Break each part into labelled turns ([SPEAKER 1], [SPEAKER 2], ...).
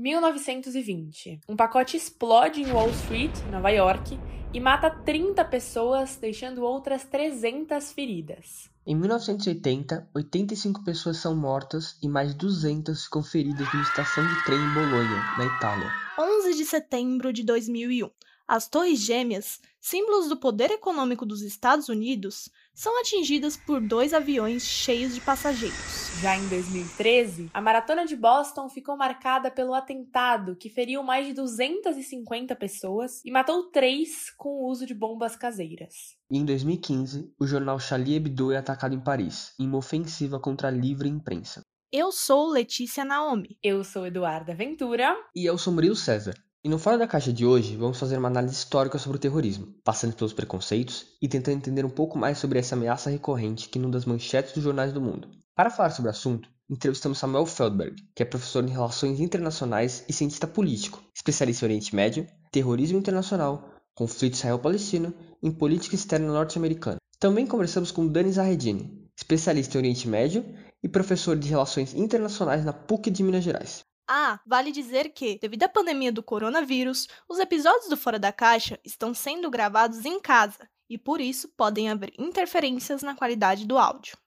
[SPEAKER 1] 1920. Um pacote explode em Wall Street, Nova York, e mata 30 pessoas, deixando outras 300 feridas.
[SPEAKER 2] Em 1980, 85 pessoas são mortas e mais 200 ficam feridas numa estação de trem em Bolonha, na Itália.
[SPEAKER 3] 11 de setembro de 2001. As Torres Gêmeas, símbolos do poder econômico dos Estados Unidos, são atingidas por dois aviões cheios de passageiros.
[SPEAKER 1] Já em 2013, a maratona de Boston ficou marcada pelo atentado que feriu mais de 250 pessoas e matou três com o uso de bombas caseiras.
[SPEAKER 2] E em 2015, o jornal Charlie Hebdo é atacado em Paris, em uma ofensiva contra a livre imprensa.
[SPEAKER 3] Eu sou Letícia Naomi.
[SPEAKER 1] Eu sou Eduarda Ventura.
[SPEAKER 2] E eu sou Murilo César. E no Fora da Caixa de hoje, vamos fazer uma análise histórica sobre o terrorismo, passando pelos preconceitos e tentando entender um pouco mais sobre essa ameaça recorrente que inunda as manchetes dos jornais do mundo. Para falar sobre o assunto, entrevistamos Samuel Feldberg, que é professor em Relações Internacionais e cientista político, especialista em Oriente Médio, terrorismo internacional, conflito israel-palestino e política externa norte-americana. Também conversamos com Dani Zahedini, especialista em Oriente Médio e professor de Relações Internacionais na PUC de Minas Gerais.
[SPEAKER 3] Ah, vale dizer que, devido à pandemia do coronavírus, os episódios do Fora da Caixa estão sendo gravados em casa e por isso podem haver interferências na qualidade do áudio.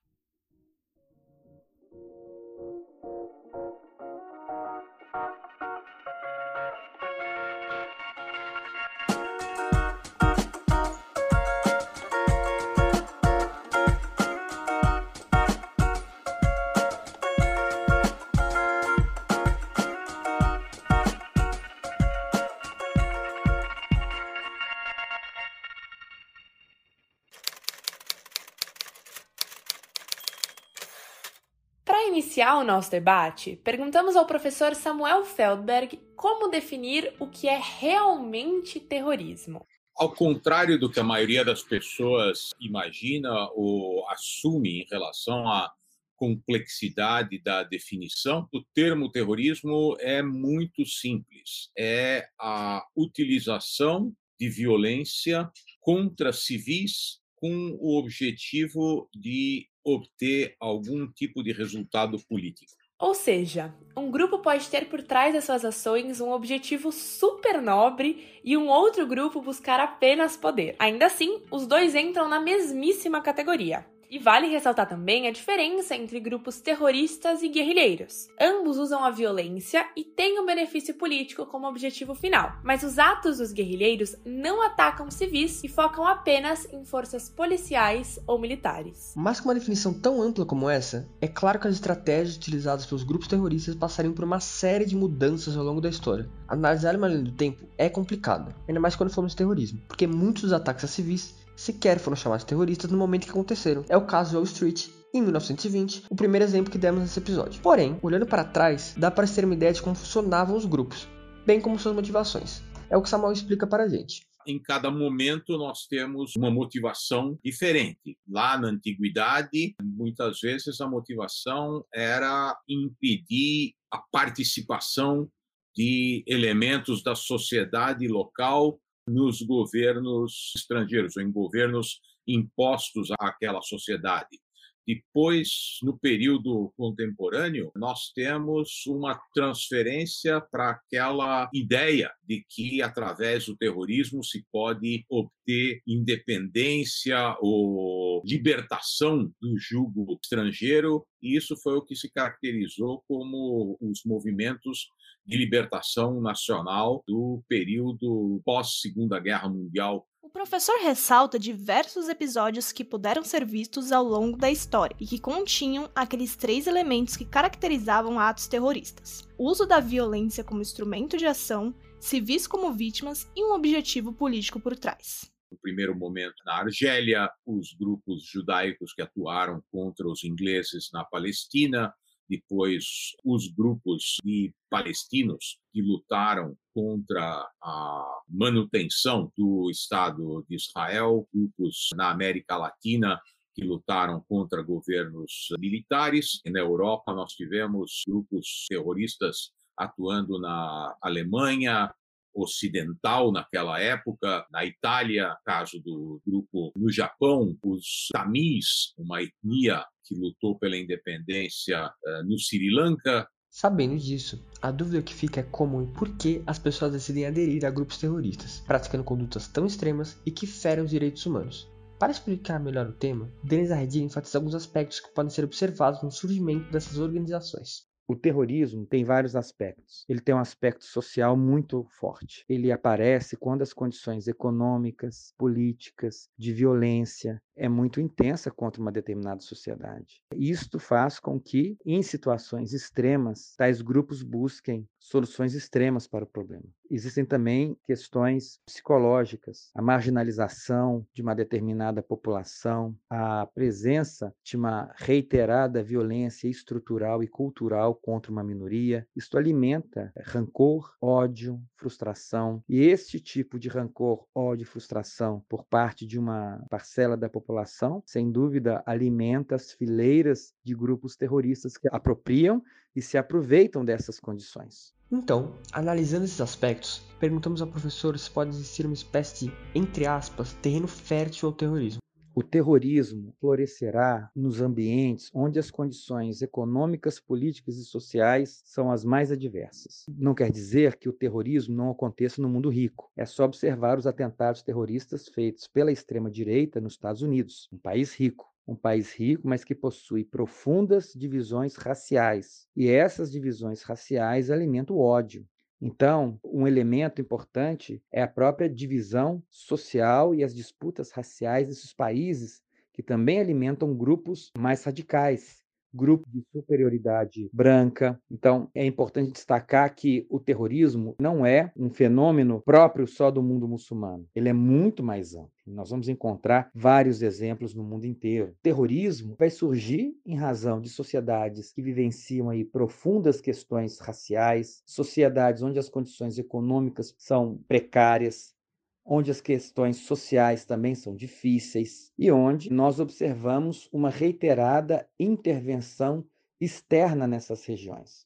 [SPEAKER 1] Iniciar o nosso debate, perguntamos ao professor Samuel Feldberg como definir o que é realmente terrorismo.
[SPEAKER 4] Ao contrário do que a maioria das pessoas imagina ou assume em relação à complexidade da definição, o termo terrorismo é muito simples. É a utilização de violência contra civis com o objetivo de obter algum tipo de resultado político.
[SPEAKER 1] Ou seja, um grupo pode ter por trás das suas ações um objetivo super nobre e um outro grupo buscar apenas poder. Ainda assim, os dois entram na mesmíssima categoria. E vale ressaltar também a diferença entre grupos terroristas e guerrilheiros. Ambos usam a violência e têm o um benefício político como objetivo final, mas os atos dos guerrilheiros não atacam civis e focam apenas em forças policiais ou militares.
[SPEAKER 2] Mas com uma definição tão ampla como essa, é claro que as estratégias utilizadas pelos grupos terroristas passariam por uma série de mudanças ao longo da história. Analisar uma linha do tempo é complicado, ainda mais quando falamos de terrorismo, porque muitos dos ataques a civis sequer foram chamados terroristas no momento que aconteceram. É o caso de Wall Street, em 1920, o primeiro exemplo que demos nesse episódio. Porém, olhando para trás, dá para ter uma ideia de como funcionavam os grupos, bem como suas motivações. É o que Samuel explica para a gente.
[SPEAKER 4] Em cada momento nós temos uma motivação diferente. Lá na antiguidade, muitas vezes a motivação era impedir a participação de elementos da sociedade local nos governos estrangeiros, ou em governos impostos àquela sociedade. Depois, no período contemporâneo, nós temos uma transferência para aquela ideia de que, através do terrorismo, se pode obter independência ou libertação do jugo estrangeiro, e isso foi o que se caracterizou como os movimentos de libertação nacional do período pós-Segunda Guerra Mundial
[SPEAKER 3] o professor ressalta diversos episódios que puderam ser vistos ao longo da história e que continham aqueles três elementos que caracterizavam atos terroristas: o uso da violência como instrumento de ação, civis como vítimas e um objetivo político por trás.
[SPEAKER 4] No primeiro momento, na Argélia, os grupos judaicos que atuaram contra os ingleses na Palestina, depois os grupos de palestinos que lutaram contra a manutenção do Estado de Israel, grupos na América Latina que lutaram contra governos militares. E na Europa nós tivemos grupos terroristas atuando na Alemanha, ocidental naquela época, na Itália, caso do grupo no Japão, os Tamis, uma etnia que lutou pela independência uh, no Sri Lanka,
[SPEAKER 2] Sabendo disso, a dúvida que fica é como e por que as pessoas decidem aderir a grupos terroristas, praticando condutas tão extremas e que ferem os direitos humanos. Para explicar melhor o tema, Denis Arredia enfatiza alguns aspectos que podem ser observados no surgimento dessas organizações.
[SPEAKER 5] O terrorismo tem vários aspectos. Ele tem um aspecto social muito forte. Ele aparece quando as condições econômicas, políticas, de violência é muito intensa contra uma determinada sociedade. Isto faz com que, em situações extremas, tais grupos busquem soluções extremas para o problema. Existem também questões psicológicas, a marginalização de uma determinada população, a presença de uma reiterada violência estrutural e cultural contra uma minoria. Isto alimenta rancor, ódio, frustração. E este tipo de rancor, ódio e frustração por parte de uma parcela da população, sem dúvida, alimenta as fileiras de grupos terroristas que apropriam e se aproveitam dessas condições.
[SPEAKER 2] Então, analisando esses aspectos, perguntamos ao professor se pode existir uma espécie de, entre aspas, terreno fértil ao terrorismo.
[SPEAKER 5] O terrorismo florescerá nos ambientes onde as condições econômicas, políticas e sociais são as mais adversas. Não quer dizer que o terrorismo não aconteça no mundo rico. É só observar os atentados terroristas feitos pela extrema-direita nos Estados Unidos, um país rico um país rico, mas que possui profundas divisões raciais. E essas divisões raciais alimentam o ódio. Então, um elemento importante é a própria divisão social e as disputas raciais desses países que também alimentam grupos mais radicais, grupo de superioridade branca. Então, é importante destacar que o terrorismo não é um fenômeno próprio só do mundo muçulmano. Ele é muito mais amplo. Nós vamos encontrar vários exemplos no mundo inteiro. O terrorismo vai surgir em razão de sociedades que vivenciam aí profundas questões raciais, sociedades onde as condições econômicas são precárias, onde as questões sociais também são difíceis e onde nós observamos uma reiterada intervenção externa nessas regiões.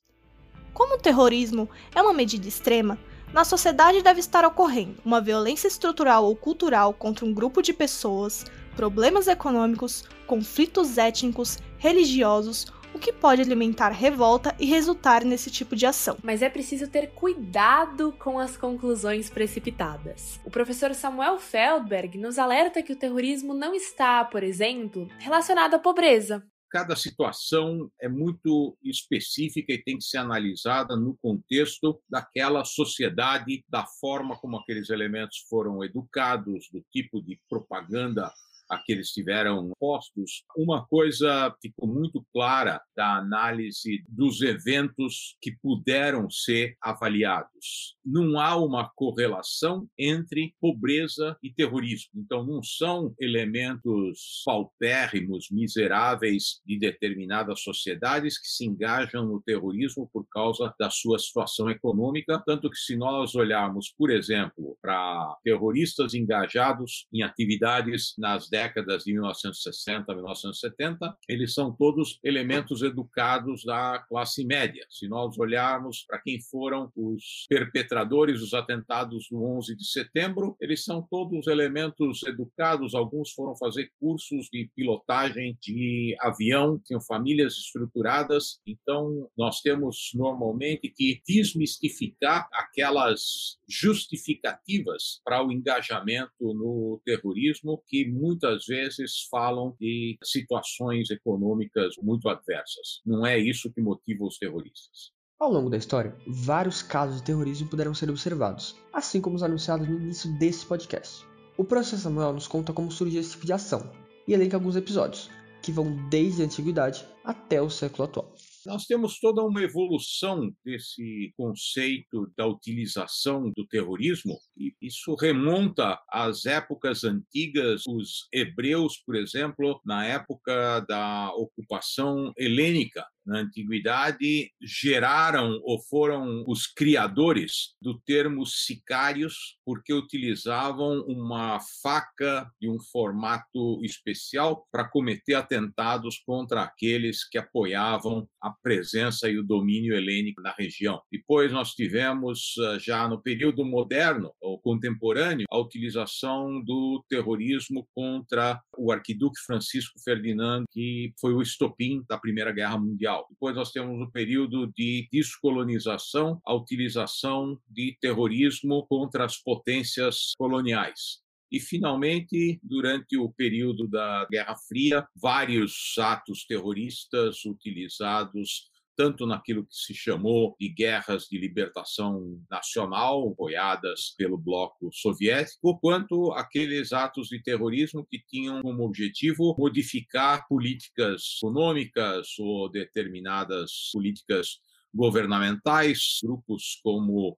[SPEAKER 3] Como o terrorismo é uma medida extrema, na sociedade deve estar ocorrendo uma violência estrutural ou cultural contra um grupo de pessoas, problemas econômicos, conflitos étnicos, religiosos o que pode alimentar revolta e resultar nesse tipo de ação.
[SPEAKER 1] Mas é preciso ter cuidado com as conclusões precipitadas. O professor Samuel Feldberg nos alerta que o terrorismo não está, por exemplo, relacionado à pobreza.
[SPEAKER 4] Cada situação é muito específica e tem que ser analisada no contexto daquela sociedade, da forma como aqueles elementos foram educados, do tipo de propaganda a que eles tiveram postos, uma coisa ficou muito clara da análise dos eventos que puderam ser avaliados. Não há uma correlação entre pobreza e terrorismo. Então, não são elementos paupérrimos, miseráveis de determinadas sociedades que se engajam no terrorismo por causa da sua situação econômica. Tanto que, se nós olharmos, por exemplo, para terroristas engajados em atividades nas décadas de 1960 a 1970, eles são todos elementos educados da classe média. Se nós olharmos para quem foram os perpetradores dos atentados do 11 de setembro, eles são todos elementos educados, alguns foram fazer cursos de pilotagem de avião, tinham famílias estruturadas, então nós temos normalmente que desmistificar aquelas justificativas para o engajamento no terrorismo que muitas muitas vezes falam de situações econômicas muito adversas. Não é isso que motiva os terroristas.
[SPEAKER 2] Ao longo da história, vários casos de terrorismo puderam ser observados, assim como os anunciados no início desse podcast. O professor Samuel nos conta como surgiu esse tipo de ação e elenca alguns episódios, que vão desde a antiguidade até o século atual.
[SPEAKER 4] Nós temos toda uma evolução desse conceito da utilização do terrorismo, e isso remonta às épocas antigas. Os hebreus, por exemplo, na época da ocupação helênica, na antiguidade geraram ou foram os criadores do termo sicários, porque utilizavam uma faca de um formato especial para cometer atentados contra aqueles que apoiavam a presença e o domínio helênico na região. Depois nós tivemos, ah, já no período moderno ou contemporâneo, a utilização do terrorismo contra o arquiduque Francisco Ferdinando, que foi o estopim da Primeira Guerra Mundial. Depois nós temos o período de descolonização, a utilização de terrorismo contra as potências coloniais. E, finalmente, durante o período da Guerra Fria, vários atos terroristas utilizados tanto naquilo que se chamou de guerras de libertação nacional, apoiadas pelo bloco soviético, quanto aqueles atos de terrorismo que tinham como objetivo modificar políticas econômicas ou determinadas políticas governamentais, grupos como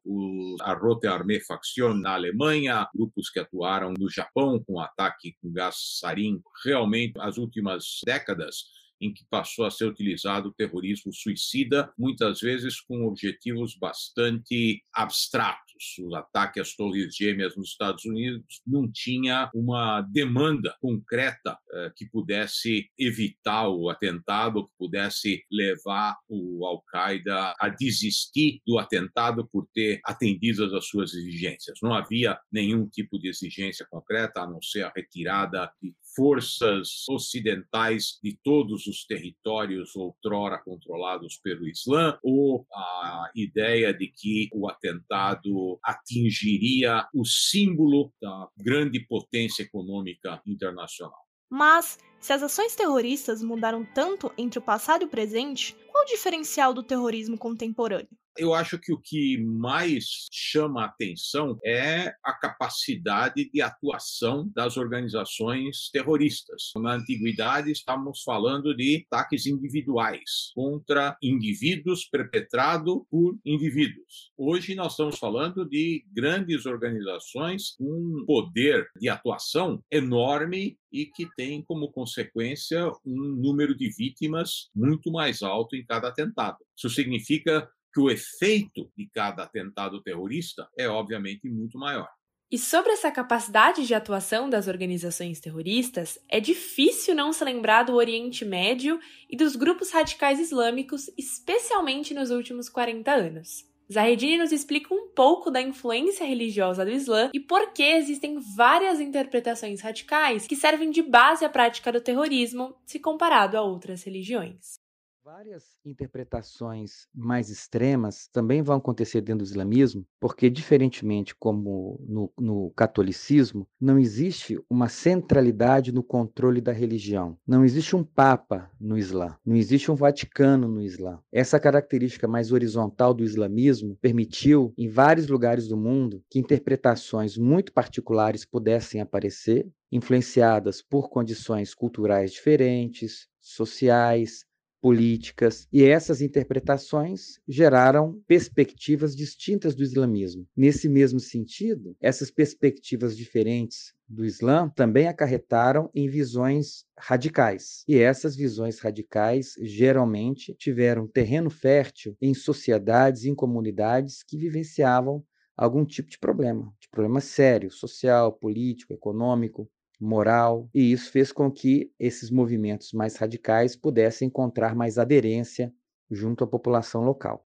[SPEAKER 4] a Rote Armee Faction na Alemanha, grupos que atuaram no Japão com ataque com gás sarin. Realmente, as últimas décadas, em que passou a ser utilizado o terrorismo suicida, muitas vezes com objetivos bastante abstratos. O ataque às Torres Gêmeas nos Estados Unidos não tinha uma demanda concreta eh, que pudesse evitar o atentado, que pudesse levar o Al-Qaeda a desistir do atentado por ter atendido às suas exigências. Não havia nenhum tipo de exigência concreta, a não ser a retirada de forças ocidentais de todos os territórios outrora controlados pelo Islã, ou a ideia de que o atentado atingiria o símbolo da grande potência econômica internacional.
[SPEAKER 3] Mas, se as ações terroristas mudaram tanto entre o passado e o presente, qual o diferencial do terrorismo contemporâneo?
[SPEAKER 4] Eu acho que o que mais chama a atenção é a capacidade de atuação das organizações terroristas. Na antiguidade, estávamos falando de ataques individuais contra indivíduos perpetrado por indivíduos. Hoje nós estamos falando de grandes organizações com um poder de atuação enorme e que tem como consequência um número de vítimas muito mais alto em cada atentado. Isso significa que o efeito de cada atentado terrorista é, obviamente, muito maior.
[SPEAKER 1] E sobre essa capacidade de atuação das organizações terroristas, é difícil não se lembrar do Oriente Médio e dos grupos radicais islâmicos, especialmente nos últimos 40 anos. Zahedini nos explica um pouco da influência religiosa do Islã e por que existem várias interpretações radicais que servem de base à prática do terrorismo se comparado a outras religiões.
[SPEAKER 5] Várias interpretações mais extremas também vão acontecer dentro do islamismo, porque, diferentemente como no, no, catolicismo, não existe uma centralidade no controle da religião. Não existe um papa no Islã, não existe um Vaticano no Islã. Essa característica mais horizontal do islamismo permitiu, em vários lugares do mundo, que interpretações muito particulares pudessem aparecer, influenciadas por condições culturais diferentes, sociais, políticas, e essas interpretações geraram perspectivas distintas do islamismo. Nesse mesmo sentido, essas perspectivas diferentes do Islã também acarretaram em visões radicais. E essas visões radicais geralmente tiveram terreno fértil em sociedades, em comunidades que vivenciavam algum tipo de problema, de problema sério, social, político, econômico, moral, e isso fez com que esses movimentos mais radicais pudessem encontrar mais aderência junto à população local.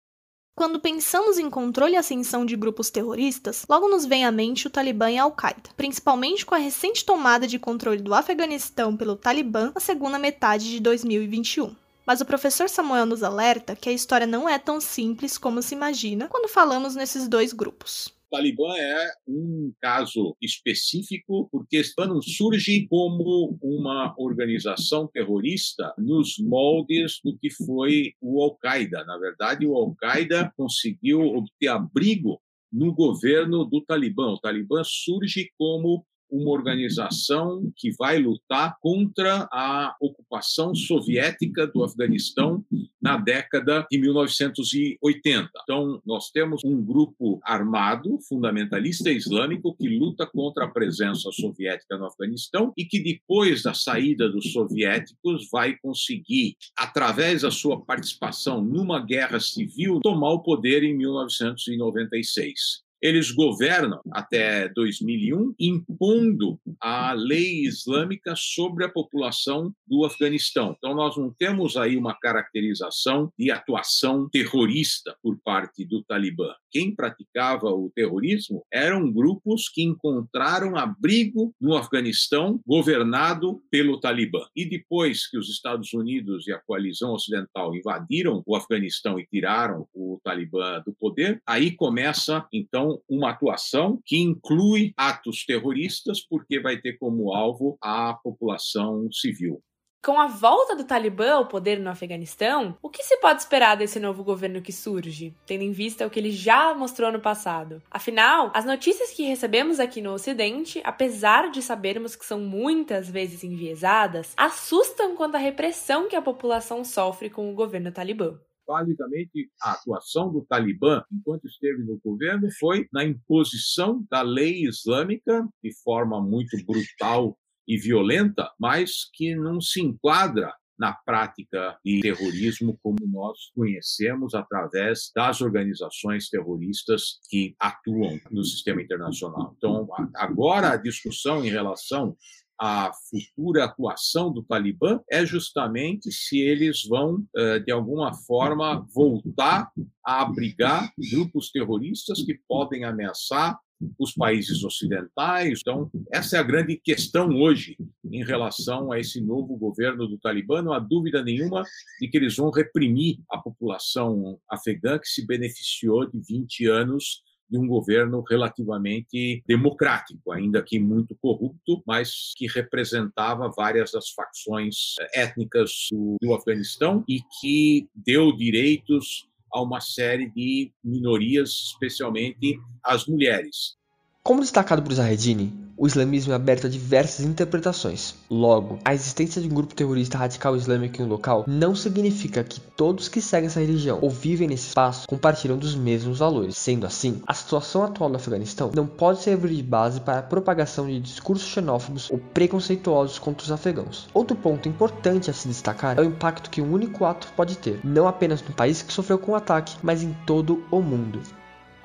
[SPEAKER 3] Quando pensamos em controle e ascensão de grupos terroristas, logo nos vem à mente o Talibã e a Al-Qaeda, principalmente com a recente tomada de controle do Afeganistão pelo Talibã na segunda metade de 2021. Mas o professor Samuel nos alerta que a história não é tão simples como se imagina quando falamos nesses dois grupos.
[SPEAKER 4] Talibã é um caso específico, porque Talibã surge como uma organização terrorista nos moldes do que foi o Al-Qaeda. Na verdade, o Al-Qaeda conseguiu obter abrigo no governo do Talibã. O Talibã surge como uma organização que vai lutar contra a ocupação soviética do Afeganistão na década de 1980. Então, nós temos um grupo armado, fundamentalista islâmico, que luta contra a presença soviética no Afeganistão e que, depois da saída dos soviéticos, vai conseguir, através da sua participação numa guerra civil, tomar o poder em 1996. Eles governam até 2001, impondo a lei islâmica sobre a população do Afeganistão. Então, nós não temos aí uma caracterização de atuação terrorista por parte do Talibã. Quem praticava o terrorismo eram grupos que encontraram abrigo no Afeganistão, governado pelo Talibã. E depois que os Estados Unidos e a coalizão ocidental invadiram o Afeganistão e tiraram o Talibã do poder, aí começa então uma atuação que inclui atos terroristas, porque vai ter como alvo a população civil.
[SPEAKER 1] Com a volta do Talibã ao poder no Afeganistão, o que se pode esperar desse novo governo que surge, tendo em vista o que ele já mostrou no passado? Afinal, as notícias que recebemos aqui no Ocidente, apesar de sabermos que são muitas vezes enviesadas, assustam quanto à repressão que a população sofre com o governo talibã
[SPEAKER 4] basicamente a atuação do Talibã enquanto esteve no governo foi na imposição da lei islâmica de forma muito brutal e violenta, mas que não se enquadra na prática de terrorismo como nós conhecemos através das organizações terroristas que atuam no sistema internacional. Então, agora a discussão em relação à futura atuação do Talibã é justamente se eles vão, eh, de alguma forma, voltar a abrigar grupos terroristas que podem ameaçar os países ocidentais. Então, essa é a grande questão hoje em relação a esse novo governo do Talibã. Não há dúvida nenhuma de que eles vão reprimir a população afegã que se beneficiou de 20 anos de um governo relativamente democrático, ainda que muito corrupto, mas que representava várias das facções étnicas do, do Afeganistão e que deu direitos a uma série de minorias, especialmente as mulheres.
[SPEAKER 2] Como destacado por Zahedini, o islamismo é aberto a diversas interpretações. Logo, a existência de um grupo terrorista radical islâmico em um local não significa que todos que seguem essa religião ou vivem nesse espaço compartilham dos mesmos valores. Sendo assim, a situação atual no Afeganistão não pode servir de base para a propagação de discursos xenófobos ou preconceituosos contra os afegãos. Outro ponto importante a se destacar é o impacto que um único ato pode ter, não apenas no país que sofreu com o ataque, mas em todo o mundo.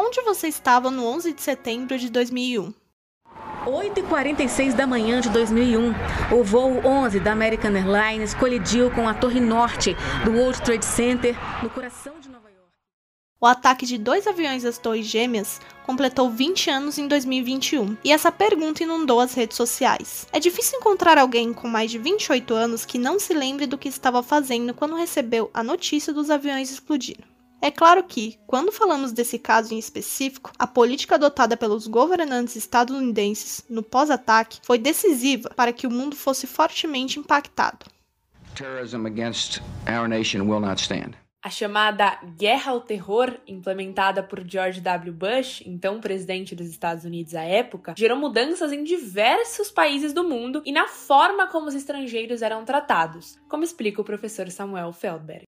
[SPEAKER 3] Onde você estava no 11 de setembro de 2001?
[SPEAKER 6] 8h46 da manhã de 2001, o voo 11 da American Airlines colidiu com a torre norte do World Trade Center, no coração de Nova York.
[SPEAKER 3] O ataque de dois aviões das Torres Gêmeas completou 20 anos em 2021, e essa pergunta inundou as redes sociais. É difícil encontrar alguém com mais de 28 anos que não se lembre do que estava fazendo quando recebeu a notícia dos aviões explodindo. É claro que, quando falamos desse caso em específico, a política adotada pelos governantes estadunidenses no pós-ataque foi decisiva para que o mundo fosse fortemente impactado.
[SPEAKER 1] A chamada Guerra ao Terror, implementada por George W. Bush, então presidente dos Estados Unidos à época, gerou mudanças em diversos países do mundo e na forma como os estrangeiros eram tratados, como explica o professor Samuel Feldberg.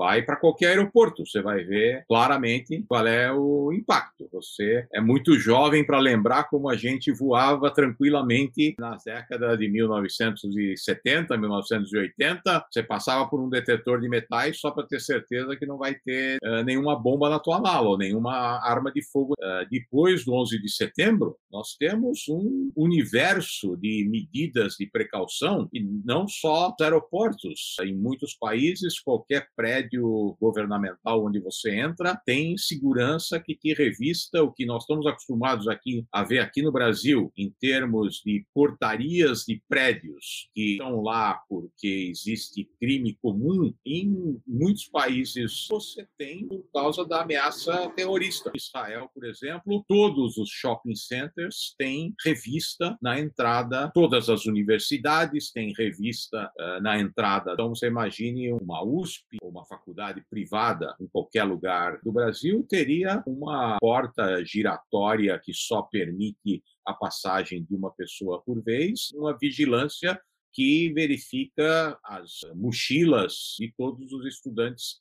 [SPEAKER 4] Vai para qualquer aeroporto, você vai ver claramente qual é o impacto. Você é muito jovem para lembrar como a gente voava tranquilamente nas décadas de 1970, 1980. Você passava por um detetor de metais só para ter certeza que não vai ter uh, nenhuma bomba na tua mala ou nenhuma arma de fogo. Uh, depois do 11 de setembro, nós temos um universo de medidas de precaução e não só os aeroportos. Em muitos países, qualquer prédio prédio governamental onde você entra tem segurança que te revista o que nós estamos acostumados aqui a ver aqui no Brasil em termos de portarias de prédios que estão lá porque existe crime comum em muitos países você tem por causa da ameaça terrorista. Israel, por exemplo, todos os shopping centers têm revista na entrada, todas as universidades têm revista uh, na entrada. Então você imagine uma USP, uma faculdade privada em qualquer lugar do Brasil teria uma porta giratória que só permite a passagem de uma pessoa por vez, uma vigilância que verifica as mochilas de todos os estudantes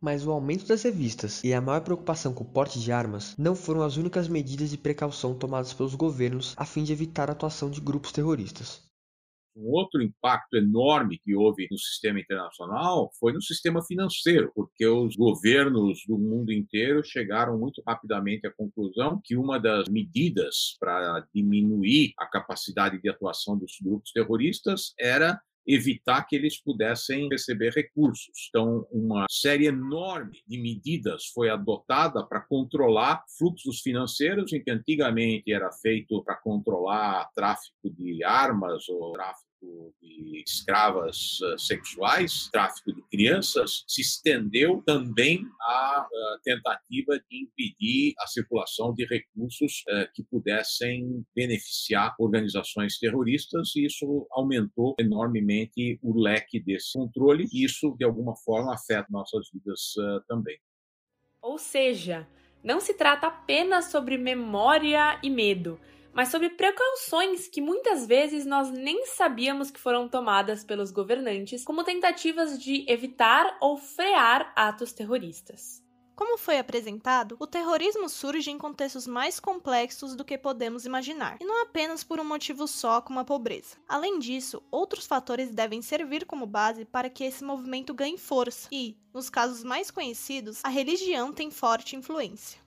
[SPEAKER 2] mas o aumento das revistas e a maior preocupação com o porte de armas não foram as únicas medidas de precaução tomadas pelos governos a fim de evitar a atuação de grupos terroristas.
[SPEAKER 4] Um outro impacto enorme que houve no sistema internacional foi no sistema financeiro, porque os governos do mundo inteiro chegaram muito rapidamente à conclusão que uma das medidas para diminuir a capacidade de atuação dos grupos terroristas era evitar que eles pudessem receber recursos. Então, uma série enorme de medidas foi adotada para controlar fluxos financeiros, em que antigamente era feito para controlar tráfico de armas ou tráfico tráfico de escravas uh, sexuais, tráfico de crianças, se estendeu também à uh, tentativa de impedir a circulação de recursos uh, que pudessem beneficiar organizações terroristas, e isso aumentou enormemente o leque desse controle, e isso, de alguma forma, afeta nossas vidas também.
[SPEAKER 1] Ou seja, não se trata apenas sobre memória e medo mas sobre precauções que muitas vezes nós nem sabíamos que foram tomadas pelos governantes como tentativas de evitar ou frear atos terroristas.
[SPEAKER 3] Como foi apresentado, o terrorismo surge em contextos mais complexos do que podemos imaginar, e não apenas por um motivo só, como a pobreza. Além disso, outros fatores devem servir como base para que esse movimento ganhe força, e, nos casos mais conhecidos, a religião tem forte influência.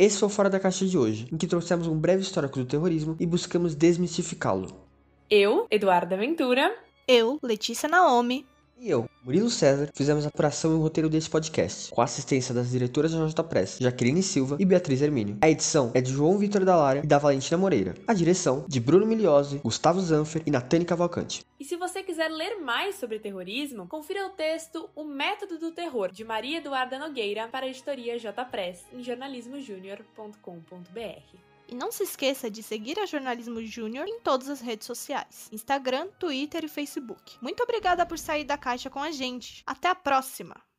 [SPEAKER 2] Esse foi o Fora da Caixa de hoje, em que trouxemos um breve histórico do terrorismo e buscamos desmistificá-lo.
[SPEAKER 1] Eu, Eduardo Ventura.
[SPEAKER 3] Eu, Letícia Naomi.
[SPEAKER 2] E eu, Murilo César, fizemos a apuração e o roteiro desse podcast, com a assistência das diretoras da J Press, Jaqueline Silva e Beatriz Hermínio. A edição é de João Vitor Dallara e da Valentina Moreira. A direção, de Bruno Miliose, Gustavo Zanfer e Natane Cavalcante.
[SPEAKER 1] E se você quiser ler mais sobre terrorismo, confira o texto O Método do Terror, de Maria Eduarda Nogueira, para a editoria J Press, em jornalismojunior.com.br.
[SPEAKER 3] E não se esqueça de seguir a Jornalismo Júnior em todas as redes sociais: Instagram, Twitter e Facebook. Muito obrigada por sair da caixa com a gente. Até a próxima!